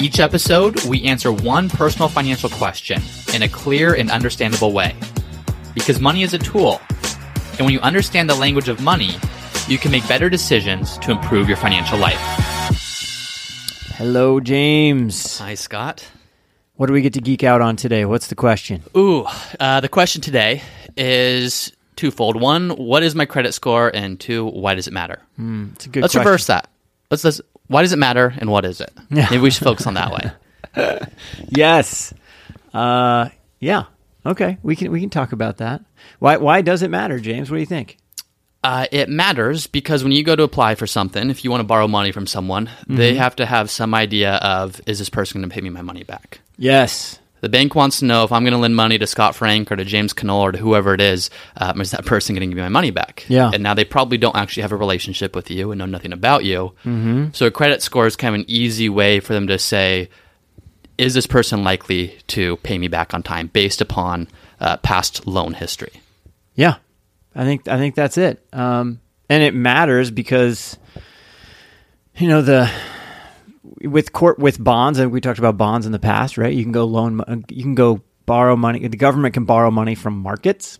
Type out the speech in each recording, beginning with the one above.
Each episode, we answer one personal financial question in a clear and understandable way. Because money is a tool, and when you understand the language of money, you can make better decisions to improve your financial life. Hello, James. Hi, Scott. What do we get to geek out on today? What's the question? Ooh, uh, the question today is twofold. One, what is my credit score? And two, why does it matter? Mm, it's a good Let's question. reverse that. Let's, let's why does it matter and what is it? Yeah. Maybe we should focus on that way. Yes. Uh, yeah. Okay. We can we can talk about that. Why why does it matter, James? What do you think? Uh, it matters because when you go to apply for something, if you want to borrow money from someone, they have to have some idea of is this person going to pay me my money back? Yes. The bank wants to know if I'm going to lend money to Scott Frank or to James Knoll or to whoever it is, um, is that person going to give me my money back? Yeah. And now they probably don't actually have a relationship with you and know nothing about you. Mm-hmm. So a credit score is kind of an easy way for them to say, is this person likely to pay me back on time based upon uh, past loan history? Yeah. I think I think that's it. Um, and it matters because you know the with court with bonds and we talked about bonds in the past, right? You can go loan you can go borrow money. The government can borrow money from markets.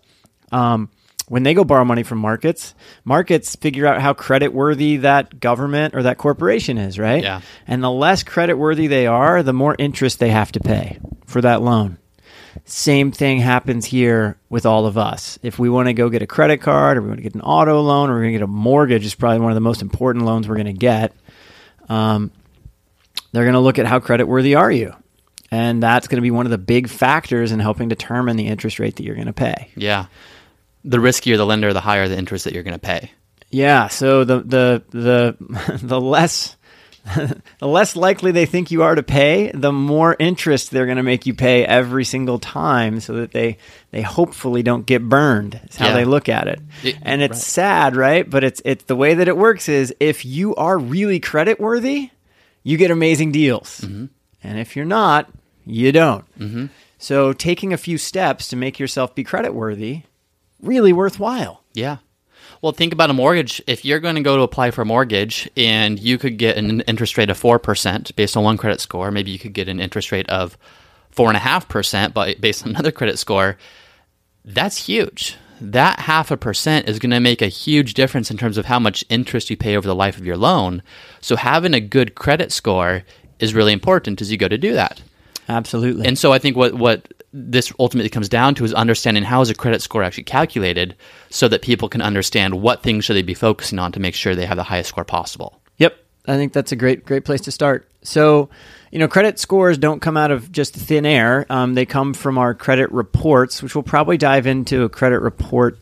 Um, when they go borrow money from markets, markets figure out how credit worthy that government or that corporation is, right? Yeah. And the less credit worthy they are, the more interest they have to pay for that loan. Same thing happens here with all of us. If we want to go get a credit card or we want to get an auto loan or we're going to get a mortgage, is probably one of the most important loans we're going to get. Um, they're going to look at how credit worthy are you. And that's going to be one of the big factors in helping determine the interest rate that you're going to pay. Yeah. The riskier the lender, the higher the interest that you're going to pay. Yeah, so the the the the less the less likely they think you are to pay, the more interest they're going to make you pay every single time, so that they they hopefully don't get burned. Is how Yeah. they look at it. It- and it's right. sad, right? But it's it's the way that it works is if you are really credit worthy, you get amazing deals, Mm-hmm. and if you're not, you don't. Mm-hmm. So taking a few steps to make yourself be credit worthy, really worthwhile. Yeah. Well, think about a mortgage. If you're going to go to apply for a mortgage and you could get an interest rate of 4% based on one credit score, maybe you could get an interest rate of 4.5% but based on another credit score, that's huge. That half a percent is going to make a huge difference in terms of how much interest you pay over the life of your loan. So having a good credit score is really important as you go to do that. Absolutely. And so I think what what this ultimately comes down to is understanding how is a credit score actually calculated so that people can understand what things should they be focusing on to make sure they have the highest score possible. I think that's a great great place to start. So, you know, credit scores don't come out of just thin air. Um, they come from our credit reports, which we'll probably dive into a credit report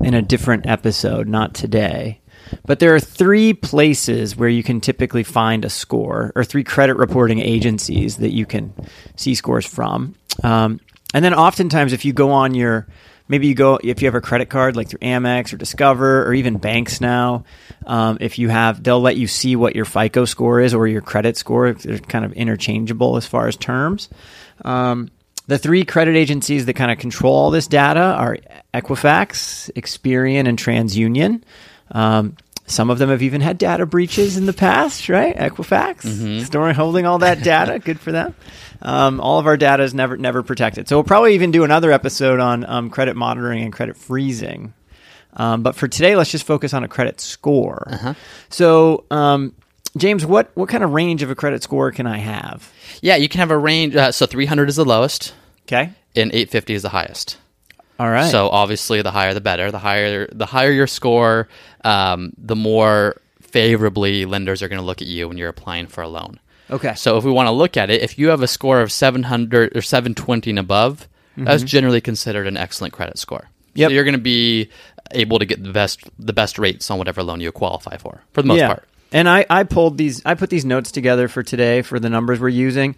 in a different episode, not today. But there are three places where you can typically find a score, or three credit reporting agencies that you can see scores from. Um, and then oftentimes, if you go on your maybe you go if you have a credit card like through Amex or Discover or even banks now, um, if you have, they'll let you see what your FICO score is or your credit score. They're kind of interchangeable as far as terms. Um, the three credit agencies that kind of control all this data are Equifax, Experian, and TransUnion. Um, some of them have even had data breaches in the past, right? Equifax, storing, holding all that data. Good for them. Um, all of our data is never never protected. So we'll probably even do another episode on um, credit monitoring and credit freezing. Um, but for today, let's just focus on a credit score. So, um, James, what what kind of range of a credit score can I have? Yeah, you can have a range. Uh, so 300 is the lowest, Okay. and 850 is the highest. All right. So obviously, the higher the better. The higher the higher your score, um, the more favorably lenders are going to look at you when you're applying for a loan. okay. So if we want to look at it, if you have a score of 700 or 720 and above, that's generally considered an excellent credit score. Mm-hmm. Yep. So you're going to be able to get the best the best rates on whatever loan you qualify for, for the most part. And I, I pulled these, I put these notes together for today for the numbers we're using.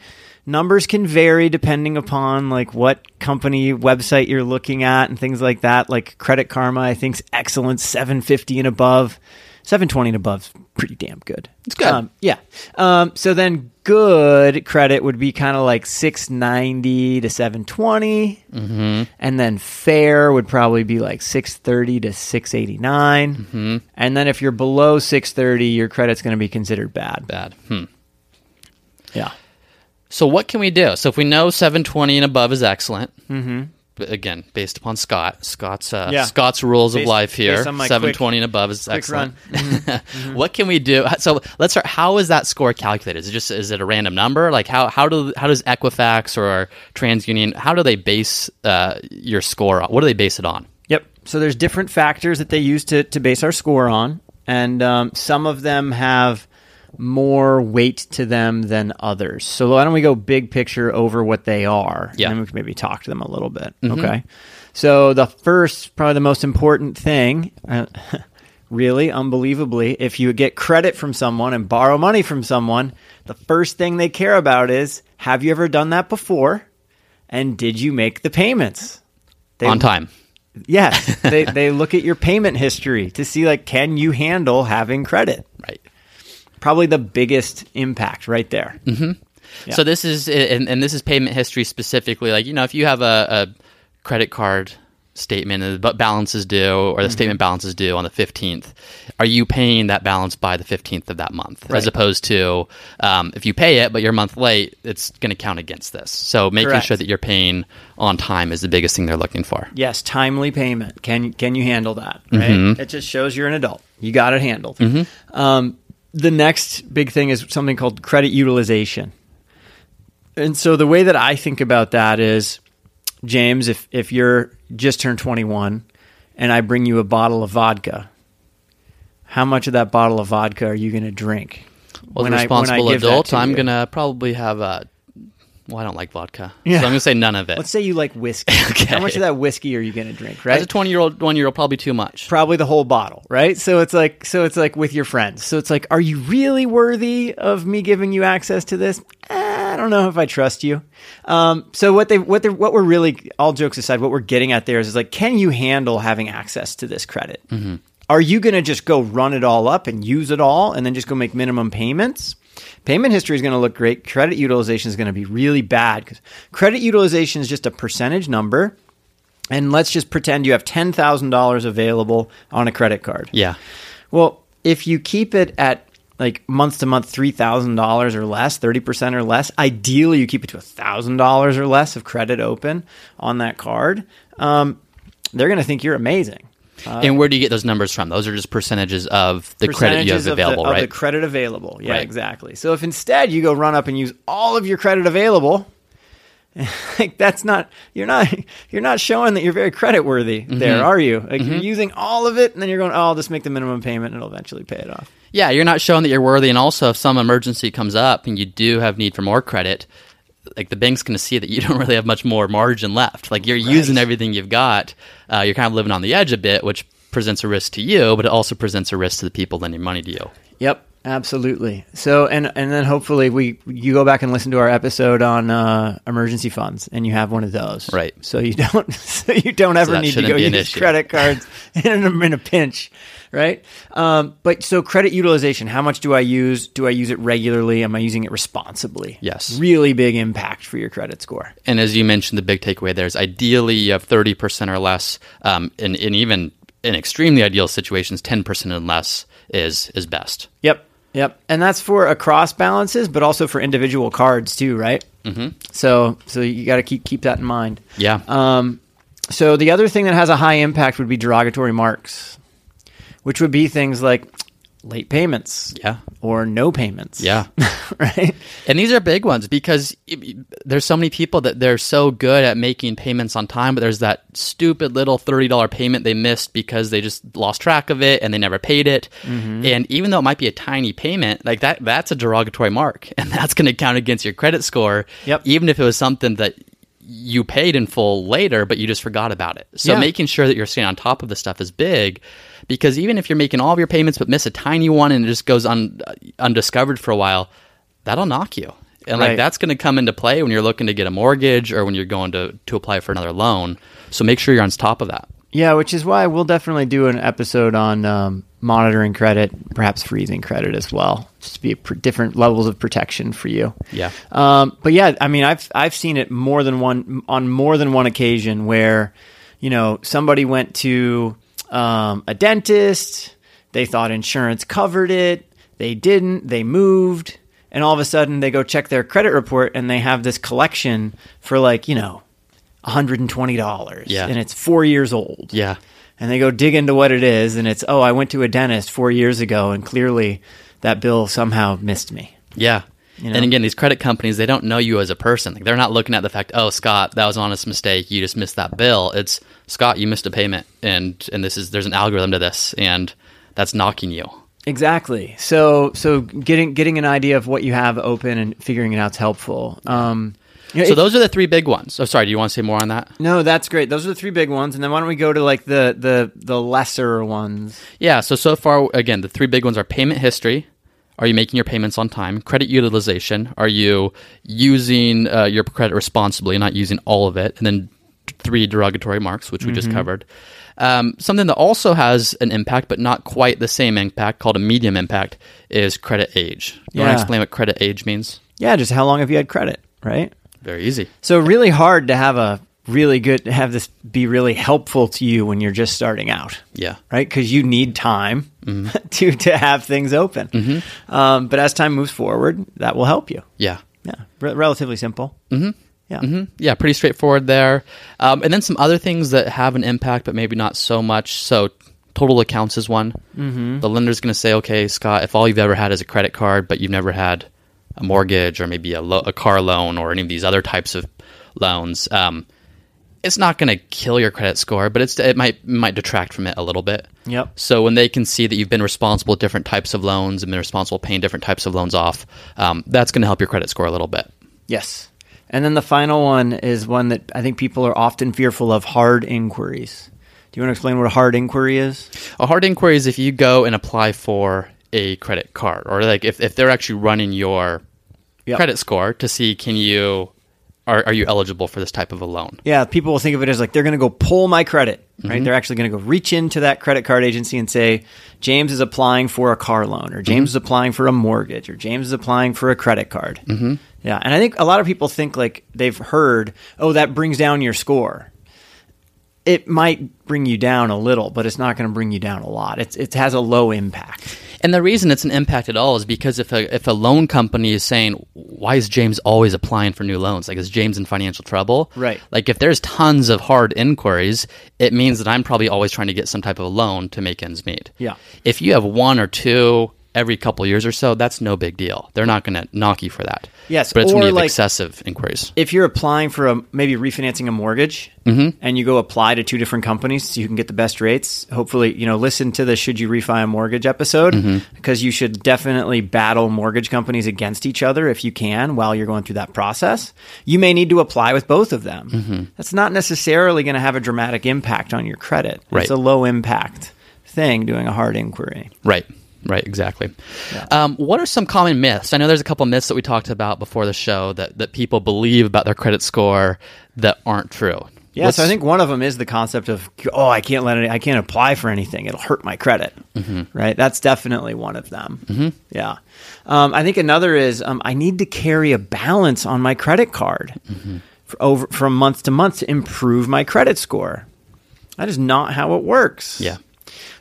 Numbers can vary depending upon like what company website you're looking at and things like that. Like Credit Karma, I think's excellent, 750 and above. 720 and above pretty damn good. It's good. Um, yeah. Um, so then good credit would be kind of like 690 to 720. Mm-hmm. And then fair would probably be like 630 to 689. Mm-hmm. And then if you're below 630, your credit's going to be considered bad. Bad. Hmm. Yeah. So what can we do? So if we know 720 and above is excellent, mm-hmm. again based upon Scott, Scott's uh, Yeah. Scott's rules Based- of life here, based on my 720 and above is quick excellent. run. What can we do? So let's start. How is that score calculated? Is it just is it a random number? Like how how do how does Equifax or TransUnion how do they base uh, your score? on? What do they base it on? Yep. So there's different factors that they use to, to base our score on, and um, some of them have more weight to them than others. So why don't we go big picture over what they are, Yeah. and we can maybe talk to them a little bit. Okay. So the first, probably the most important thing, uh, really unbelievably, if you get credit from someone and borrow money from someone, the first thing they care about is have you ever done that before, and did you make the payments? They on time. Yes, they they look at your payment history to see like can you handle having credit. Right. Probably the biggest impact right there. Yeah. So this is and, and this is payment history specifically. Like you know, if you have a, a credit card statement and the balance is due or the Mm-hmm. statement balance is due on the 15th are you paying that balance by the 15th of that month as opposed to um, if you pay it but you're a month late it's going to count against this so making Correct. sure that you're paying on time is the biggest thing they're looking for Yes, timely payment. Can can you handle that? Right. It just shows you're an adult. You got it handled. Um, the next big thing is something called credit utilization. And so the way that I think about that is, James, if if you're just turned 21, and I bring you a bottle of vodka, how much of that bottle of vodka are you going to drink? well when as a I- when I give adult, I'm going to probably have a well i don't like vodka Yeah. so i'm going to say none of it Let's say you like whiskey. Okay. How much of that whiskey are you going to drink? Right. as a 20 year old one year old probably too much probably the whole bottle, right? So it's like so it's like with your friends. So it's like, are you really worthy of me giving you access to this? Eh, I don't know if I trust you. Um, so what they what they what we're really all jokes aside, what we're getting at there is, is like, can you handle having access to this credit? Are you going to just go run it all up and use it all, and then just go make minimum payments? Payment history is going to look great. Credit utilization is going to be really bad because credit utilization is just a percentage number. And let's just pretend you have $10,000 available on a credit card. yeah Well, if you keep it at like month to month $3,000 or less, 30% or less, ideally you keep it to $1,000 or less of credit open on that card, um, they're going to think you're amazing. And where do you get those numbers from? Those are just percentages of the credit you have Percentages the- available, of right? the credit available. Yeah, Right. exactly. So if instead you go run up and use all of your credit available, like that's not you're not you're not showing that you're very credit worthy Mm-hmm. there, are you? Like you're using all of it and then you're going, "Oh, I'll just make the minimum payment and it'll eventually pay it off." yeah, you're not showing that you're worthy. And also, if some emergency comes up and you do have need for more credit, like the bank's going to see that you don't really have much more margin left. Like you're using everything you've got. Uh, you're kind of living on the edge a bit, which presents a risk to you, but it also presents a risk to the people lending money to you. Yep, absolutely. So and and then hopefully we you go back and listen to our episode on uh, emergency funds and you have one of those. Right. So you don't so you don't ever that need to go use issue. credit cards in a, in a pinch, right? Um, but so credit utilization, how much do I use? Do I use it regularly? Am I using it responsibly? Yes. Really big impact for your credit score. And as you mentioned, the big takeaway there is ideally you have 30% or less, um, and, and even in extremely ideal situations, 10% and less is is best. Yep. Yep. And that's for across balances, but also for individual cards too, right? Mm-hmm. So so you got to keep keep that in mind. Yeah. Um, so the other thing that has a high impact would be derogatory marks, which would be things like late payments yeah. or no payments. Yeah. right. And these are big ones because there's so many people that they're so good at making payments on time, but there's that stupid little $30 payment they missed because they just lost track of it and they never paid it. Mm-hmm. And even though it might be a tiny payment, like that that's a derogatory mark and that's going to count against your credit score Yep. even if it was something that you paid in full later but you just forgot about it. So Yeah. making sure that you're staying on top of the stuff is big because even if you're making all of your payments but miss a tiny one and it just goes un, undiscovered for a while, that'll knock you. And like Right. that's going to come into play when you're looking to get a mortgage or when you're going to to apply for another loan. So make sure you're on top of that. Yeah, which is why we'll definitely do an episode on um, monitoring credit, perhaps freezing credit as well, just to be pr- different levels of protection for you. Yeah. Um, but yeah, I mean, I've I've seen it more than one on more than one occasion where, you know, somebody went to um, a dentist, they thought insurance covered it, they didn't, they moved, and all of a sudden they go check their credit report and they have this collection for like you know, hundred and twenty dollars, Yeah. and it's four years old, Yeah. and they go dig into what it is, and it's oh, I went to a dentist four years ago, and clearly that bill somehow missed me. Yeah. You know? And again, these credit companies, they don't know you as a person. Like, they're not looking at the fact, oh, Scott, that was an honest mistake. You just missed that bill. It's Scott, you missed a payment, and and this is there's an algorithm to this, and that's knocking you. Exactly. So so getting getting an idea of what you have open and figuring it out is helpful. Um, you know, So those are the three big ones. Oh, sorry. Do you want to say more on that? no, that's great. Those are the three big ones, and then why don't we go to like the the the lesser ones? Yeah. So so far, again, the three big ones are payment history. Are you making your payments on time? Credit utilization. Are you using uh, your credit responsibly, not using all of it? And then three derogatory marks, which we just covered. Um, something that also has an impact, but not quite the same impact, called a medium impact, is credit age. You want to explain what credit age means? Yeah, just how long have you had credit, right? Very easy. So really hard to have a really good to have this be really helpful to you when you're just starting out. Yeah. right? Because you need time to to have things open. Um, but as time moves forward, that will help you. Yeah. Yeah, Re- relatively simple. Mm-hmm. Yeah. hmm Yeah, pretty straightforward there. Um, and then some other things that have an impact, but maybe not so much. So, total accounts is one. Mm-hmm. The lender's going to say, okay, Scott, if all you've ever had is a credit card, but you've never had a mortgage or maybe a, lo- a car loan or any of these other types of loans, um, it's not going to kill your credit score, but it's it might might detract from it a little bit. Yep. So when they can see that you've been responsible with different types of loans and been responsible paying different types of loans off, um, that's going to help your credit score a little bit. Yes. And then the final one is one that I think people are often fearful of hard inquiries. Do you want to explain what a hard inquiry is? A hard inquiry is if you go and apply for a credit card, or like if, if they're actually running your Yep. credit score to see can you are, are you eligible for this type of a loan? Yeah, people will think of it as like they're going to go pull my credit, right? They're actually going to go reach into that credit card agency and say, James is applying for a car loan, or James is applying for a mortgage, or James is applying for a credit card. Mm-hmm. Yeah, and I think a lot of people think like they've heard, oh, that brings down your score. It might bring you down a little, but it's not going to bring you down a lot. It's, it has a low impact. And the reason it's an impact at all is because if a if a loan company is saying, "Why is James always applying for new loans? Like is James in financial trouble?" Right. Like if there's tons of hard inquiries, it means that I'm probably always trying to get some type of a loan to make ends meet. Yeah. If you have one or two every couple years or so, that's no big deal. They're not going to knock you for that. Yes, But it's when you have like- excessive inquiries. if you're applying for a maybe refinancing a mortgage mm-hmm. and you go apply to two different companies so you can get the best rates hopefully you know listen to the should you refi a mortgage episode mm-hmm. because you should definitely battle mortgage companies against each other if you can while you're going through that process you may need to apply with both of them mm-hmm. that's not necessarily going to have a dramatic impact on your credit Right. it's a low impact thing doing a hard inquiry Right. Right, exactly. Um, what are some common myths? I know there's a couple myths that we talked about before the show that, that people believe about their credit score that aren't true. Yeah, What's- so I think one of them is the concept of oh, I can't let it, I can't apply for anything; it'll hurt my credit. Right? That's definitely one of them. Yeah, um, I think another is um, I need to carry a balance on my credit card for over from month to month to improve my credit score. That is not how it works Yeah.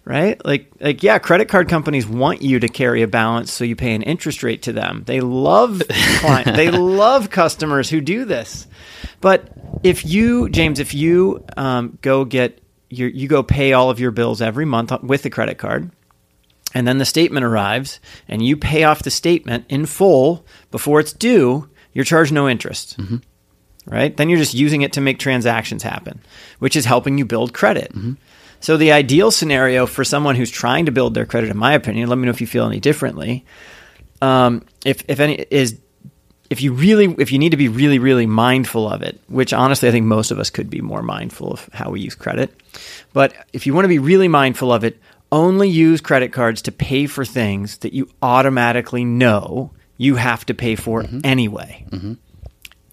Right? Like, like yeah, credit card companies want you to carry a balance, so you pay an interest rate to them. They love client, they love customers who do this. But if you, James, if you um, go get your, you go pay all of your bills every month with the credit card, and then the statement arrives, and you pay off the statement in full before it's due, you're charged no interest right? Then you're just using it to make transactions happen, which is helping you build credit. So the ideal scenario for someone who's trying to build their credit, in my opinion, let me know if you feel any differently. Um, if if any is if you really if you need to be really really mindful of it, which honestly I think most of us could be more mindful of how we use credit. But if you want to be really mindful of it, only use credit cards to pay for things that you automatically know you have to pay for anyway.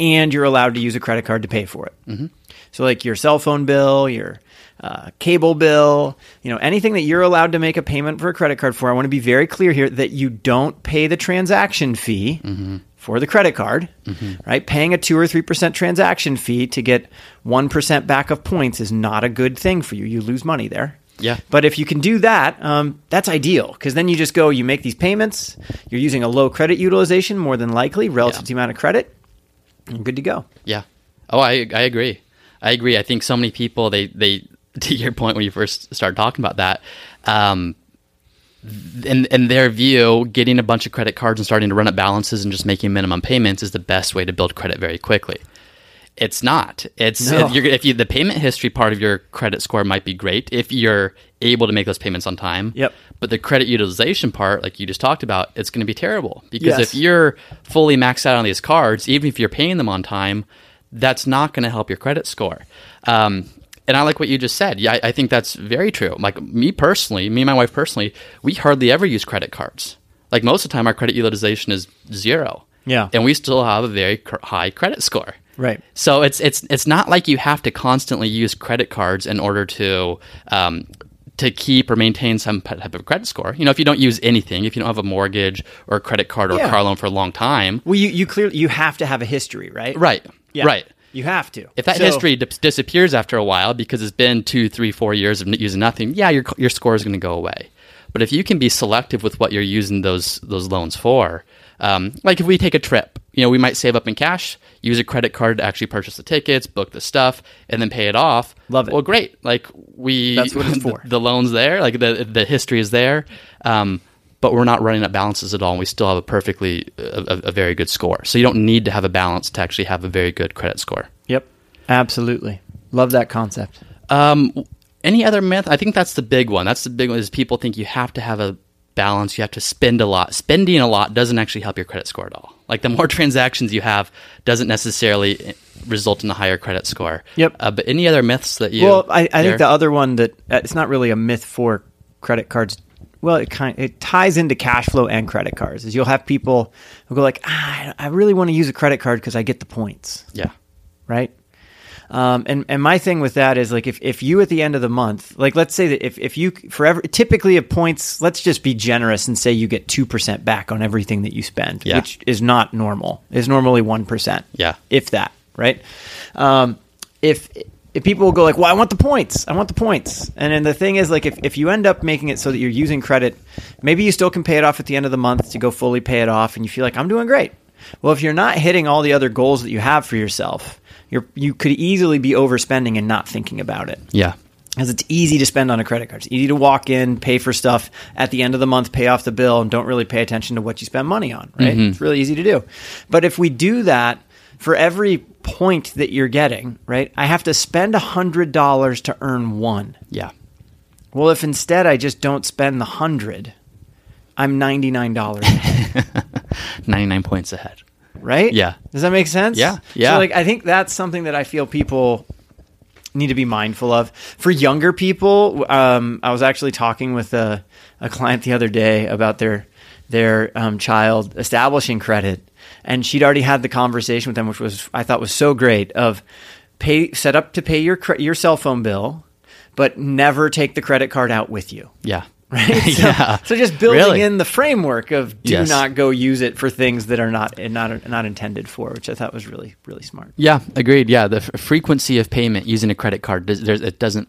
And you're allowed to use a credit card to pay for it. So, like your cell phone bill, your uh, cable bill, you know, anything that you're allowed to make a payment for a credit card for, I want to be very clear here that you don't pay the transaction fee for the credit card, right? Paying a two or three percent transaction fee to get one percent back of points is not a good thing for you. You lose money there. Yeah. But if you can do that, um, that's ideal because then you just go, you make these payments, you're using a low credit utilization more than likely relative Yeah. to the amount of credit, you're good to go. Yeah. Oh, I I agree. I agree. I think so many people they they to your point when you first started talking about that, um, in in their view, getting a bunch of credit cards and starting to run up balances and just making minimum payments is the best way to build credit very quickly. It's not. It's No. if, you're, if you the payment history part of your credit score might be great if you're able to make those payments on time. Yep. But the credit utilization part, like you just talked about, it's going to be terrible because Yes. if you're fully maxed out on these cards, even if you're paying them on time, that's not going to help your credit score. Um, and I like what you just said. Yeah, I, I think that's very true. Like me personally, me and my wife personally, we hardly ever use credit cards. Like most of the time, our credit utilization is zero. Yeah. and we still have a very cr- high credit score. Right. So it's it's it's not like you have to constantly use credit cards in order to um, to keep or maintain some type of credit score. You know, if you don't use anything, if you don't have a mortgage or a credit card or Yeah. a car loan for a long time, Well, you, you clearly you have to have a history, right? right, Yeah. right. You have to. If that So- history dis- disappears after a while because it's been two, three, four years of n- using nothing, yeah, your your score is going to go away. But if you can be selective with what you're using those those loans for, um, like if we take a trip, you know, we might save up in cash, use a credit card to actually purchase the tickets, book the stuff, and then pay it off. Love it. Well, great. Like we, That's what it's the- for. The, loans there, like the the history is there. Um, but we're not running up balances at all, and we still have a perfectly a, a, a very good score. So you don't need to have a balance to actually have a very good credit score. Yep. Absolutely. Love that concept. Um, any other myth? I think that's the big one. That's the big one is people think you have to have a balance. You have to spend a lot. Spending a lot doesn't actually help your credit score at all. Like the more transactions you have doesn't necessarily eh, result in a higher credit score. Yep. Uh, but any other myths that you? Well, I, I think the other one that uh, it's not really a myth for credit cards. Well, it kind it ties into cash flow and credit cards. Is you'll have people who go like, ah, I really want to use a credit card because I get the points, yeah, right? Um, and and my thing with that is like if, if you at the end of the month, like let's say that if, if you forever typically of points, let's just be generous and say you get two percent back on everything that you spend, Yeah. which is not normal. Is normally one percent, Yeah. if that, right? Um, if if people will go like, well, I want the points, I want the points, and then the thing is like if if you end up making it so that you're using credit, maybe you still can pay it off at the end of the month to go fully pay it off, and you feel like I'm doing great. Well, if you're not hitting all the other goals that you have for yourself, you're you could easily be overspending and not thinking about it yeah, because it's easy to spend on a credit card. It's easy to walk in, pay for stuff at the end of the month, pay off the bill, and don't really pay attention to what you spend money on. Right? Mm-hmm. It's really easy to do. But if we do that for every point that you're getting, right, I have to spend hundred dollars to earn one. yeah, Well, if instead I just don't spend the hundred, I'm ninety nine dollars. ninety nine points ahead. right? Yeah. Does that make sense? Yeah, yeah. So like I think that's something that I feel people need to be mindful of. For younger people, um, I was actually talking with a, a client the other day about their their um, child establishing credit, and she'd already had the conversation with them, which was I thought was so great. Of pay set up to pay your your cell phone bill, but never take the credit card out with you. Yeah, Right? So, yeah. so just building Really? in the framework of do Yes. not go use it for things that are not not not intended for, which I thought was really really smart. Yeah, agreed. Yeah, the f- frequency of payment using a credit card, does, there's, it doesn't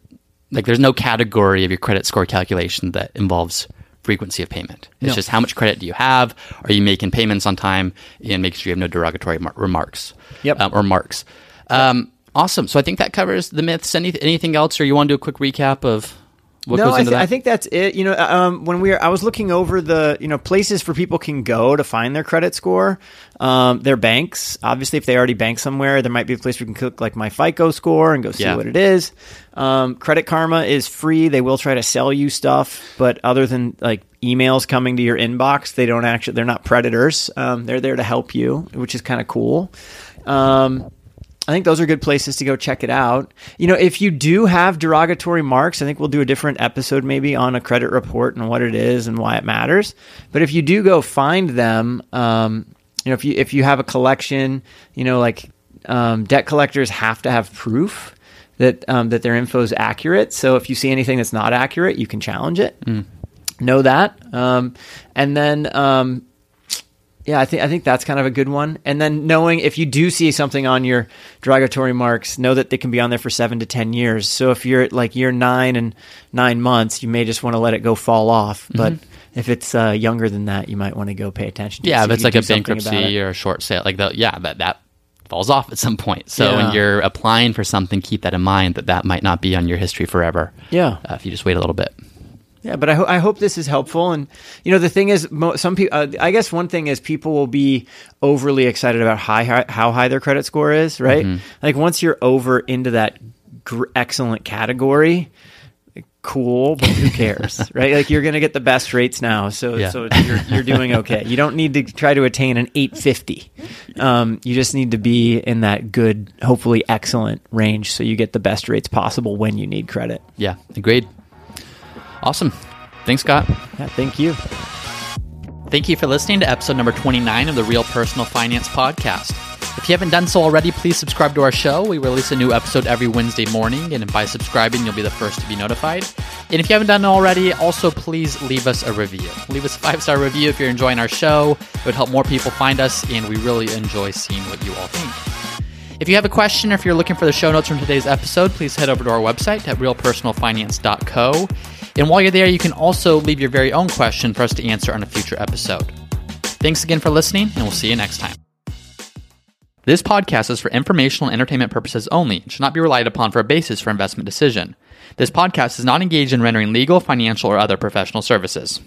like there's no category of your credit score calculation that involves frequency of payment. It's No. just how much credit do you have? Are you making payments on time? And making sure you have no derogatory mar- remarks. Yep. Um, or marks. Um, awesome. So I think that covers the myths. Any, anything else, or you want to do a quick recap of what no, I, th-? I think that's it. You know, um, when we were, I was looking over the you know places for people can go to find their credit score. Um, their banks, obviously, if they already bank somewhere, there might be a place where you can click like my FICO score and go see Yeah. what it is. Um, Credit Karma is free. They will try to sell you stuff, but other than like emails coming to your inbox, they don't actually. They're not predators. Um, they're there to help you, which is kind of cool. Um, I think those are good places to go check it out. You know, if you do have derogatory marks, I think we'll do a different episode maybe on a credit report and what it is and why it matters. But if you do go find them, um, you know, if you if you have a collection, you know, like um, debt collectors have to have proof that um, that their info is accurate. So if you see anything that's not accurate, you can challenge it. Mm. Know that, um, and then um, yeah, I think I think that's kind of a good one. And then knowing if you do see something on your derogatory marks, know that they can be on there for seven to ten years. So if you're at like year nine and nine months, you may just want to let it go fall off. But if it's uh, younger than that, you might want to go pay attention. to Yeah, if it's like a do something about bankruptcy or a short sale, like the, yeah, that that falls off at some point. So Yeah. when you're applying for something, keep that in mind that that might not be on your history forever. Yeah. uh, if you just wait a little bit. Yeah, but I, ho- I hope this is helpful. And you know, the thing is, mo- some people. Uh, I guess one thing is people will be overly excited about high, high how high their credit score is. Right? Like once you're over into that gr- excellent category, cool, but who cares, right? Like you're gonna get the best rates now, so Yeah. so you're you're doing okay. You don't need to try to attain an 850. Um, you just need to be in that good, hopefully excellent range, so you get the best rates possible when you need credit. Yeah, agreed. Awesome. Thanks, Scott. Yeah, thank you. Thank you for listening to episode number 29 of the Real Personal Finance Podcast. If you haven't done so already, please subscribe to our show. We release a new episode every Wednesday morning, and by subscribing, you'll be the first to be notified. And if you haven't done it already, also please leave us a review. Leave us a five star review if you're enjoying our show. It would help more people find us, and we really enjoy seeing what you all think. If you have a question or if you're looking for the show notes from today's episode, please head over to our website at realpersonalfinance.co. And while you're there, you can also leave your very own question for us to answer on a future episode. Thanks again for listening, and we'll see you next time. This podcast is for informational and entertainment purposes only and should not be relied upon for a basis for investment decision. This podcast is not engaged in rendering legal, financial, or other professional services.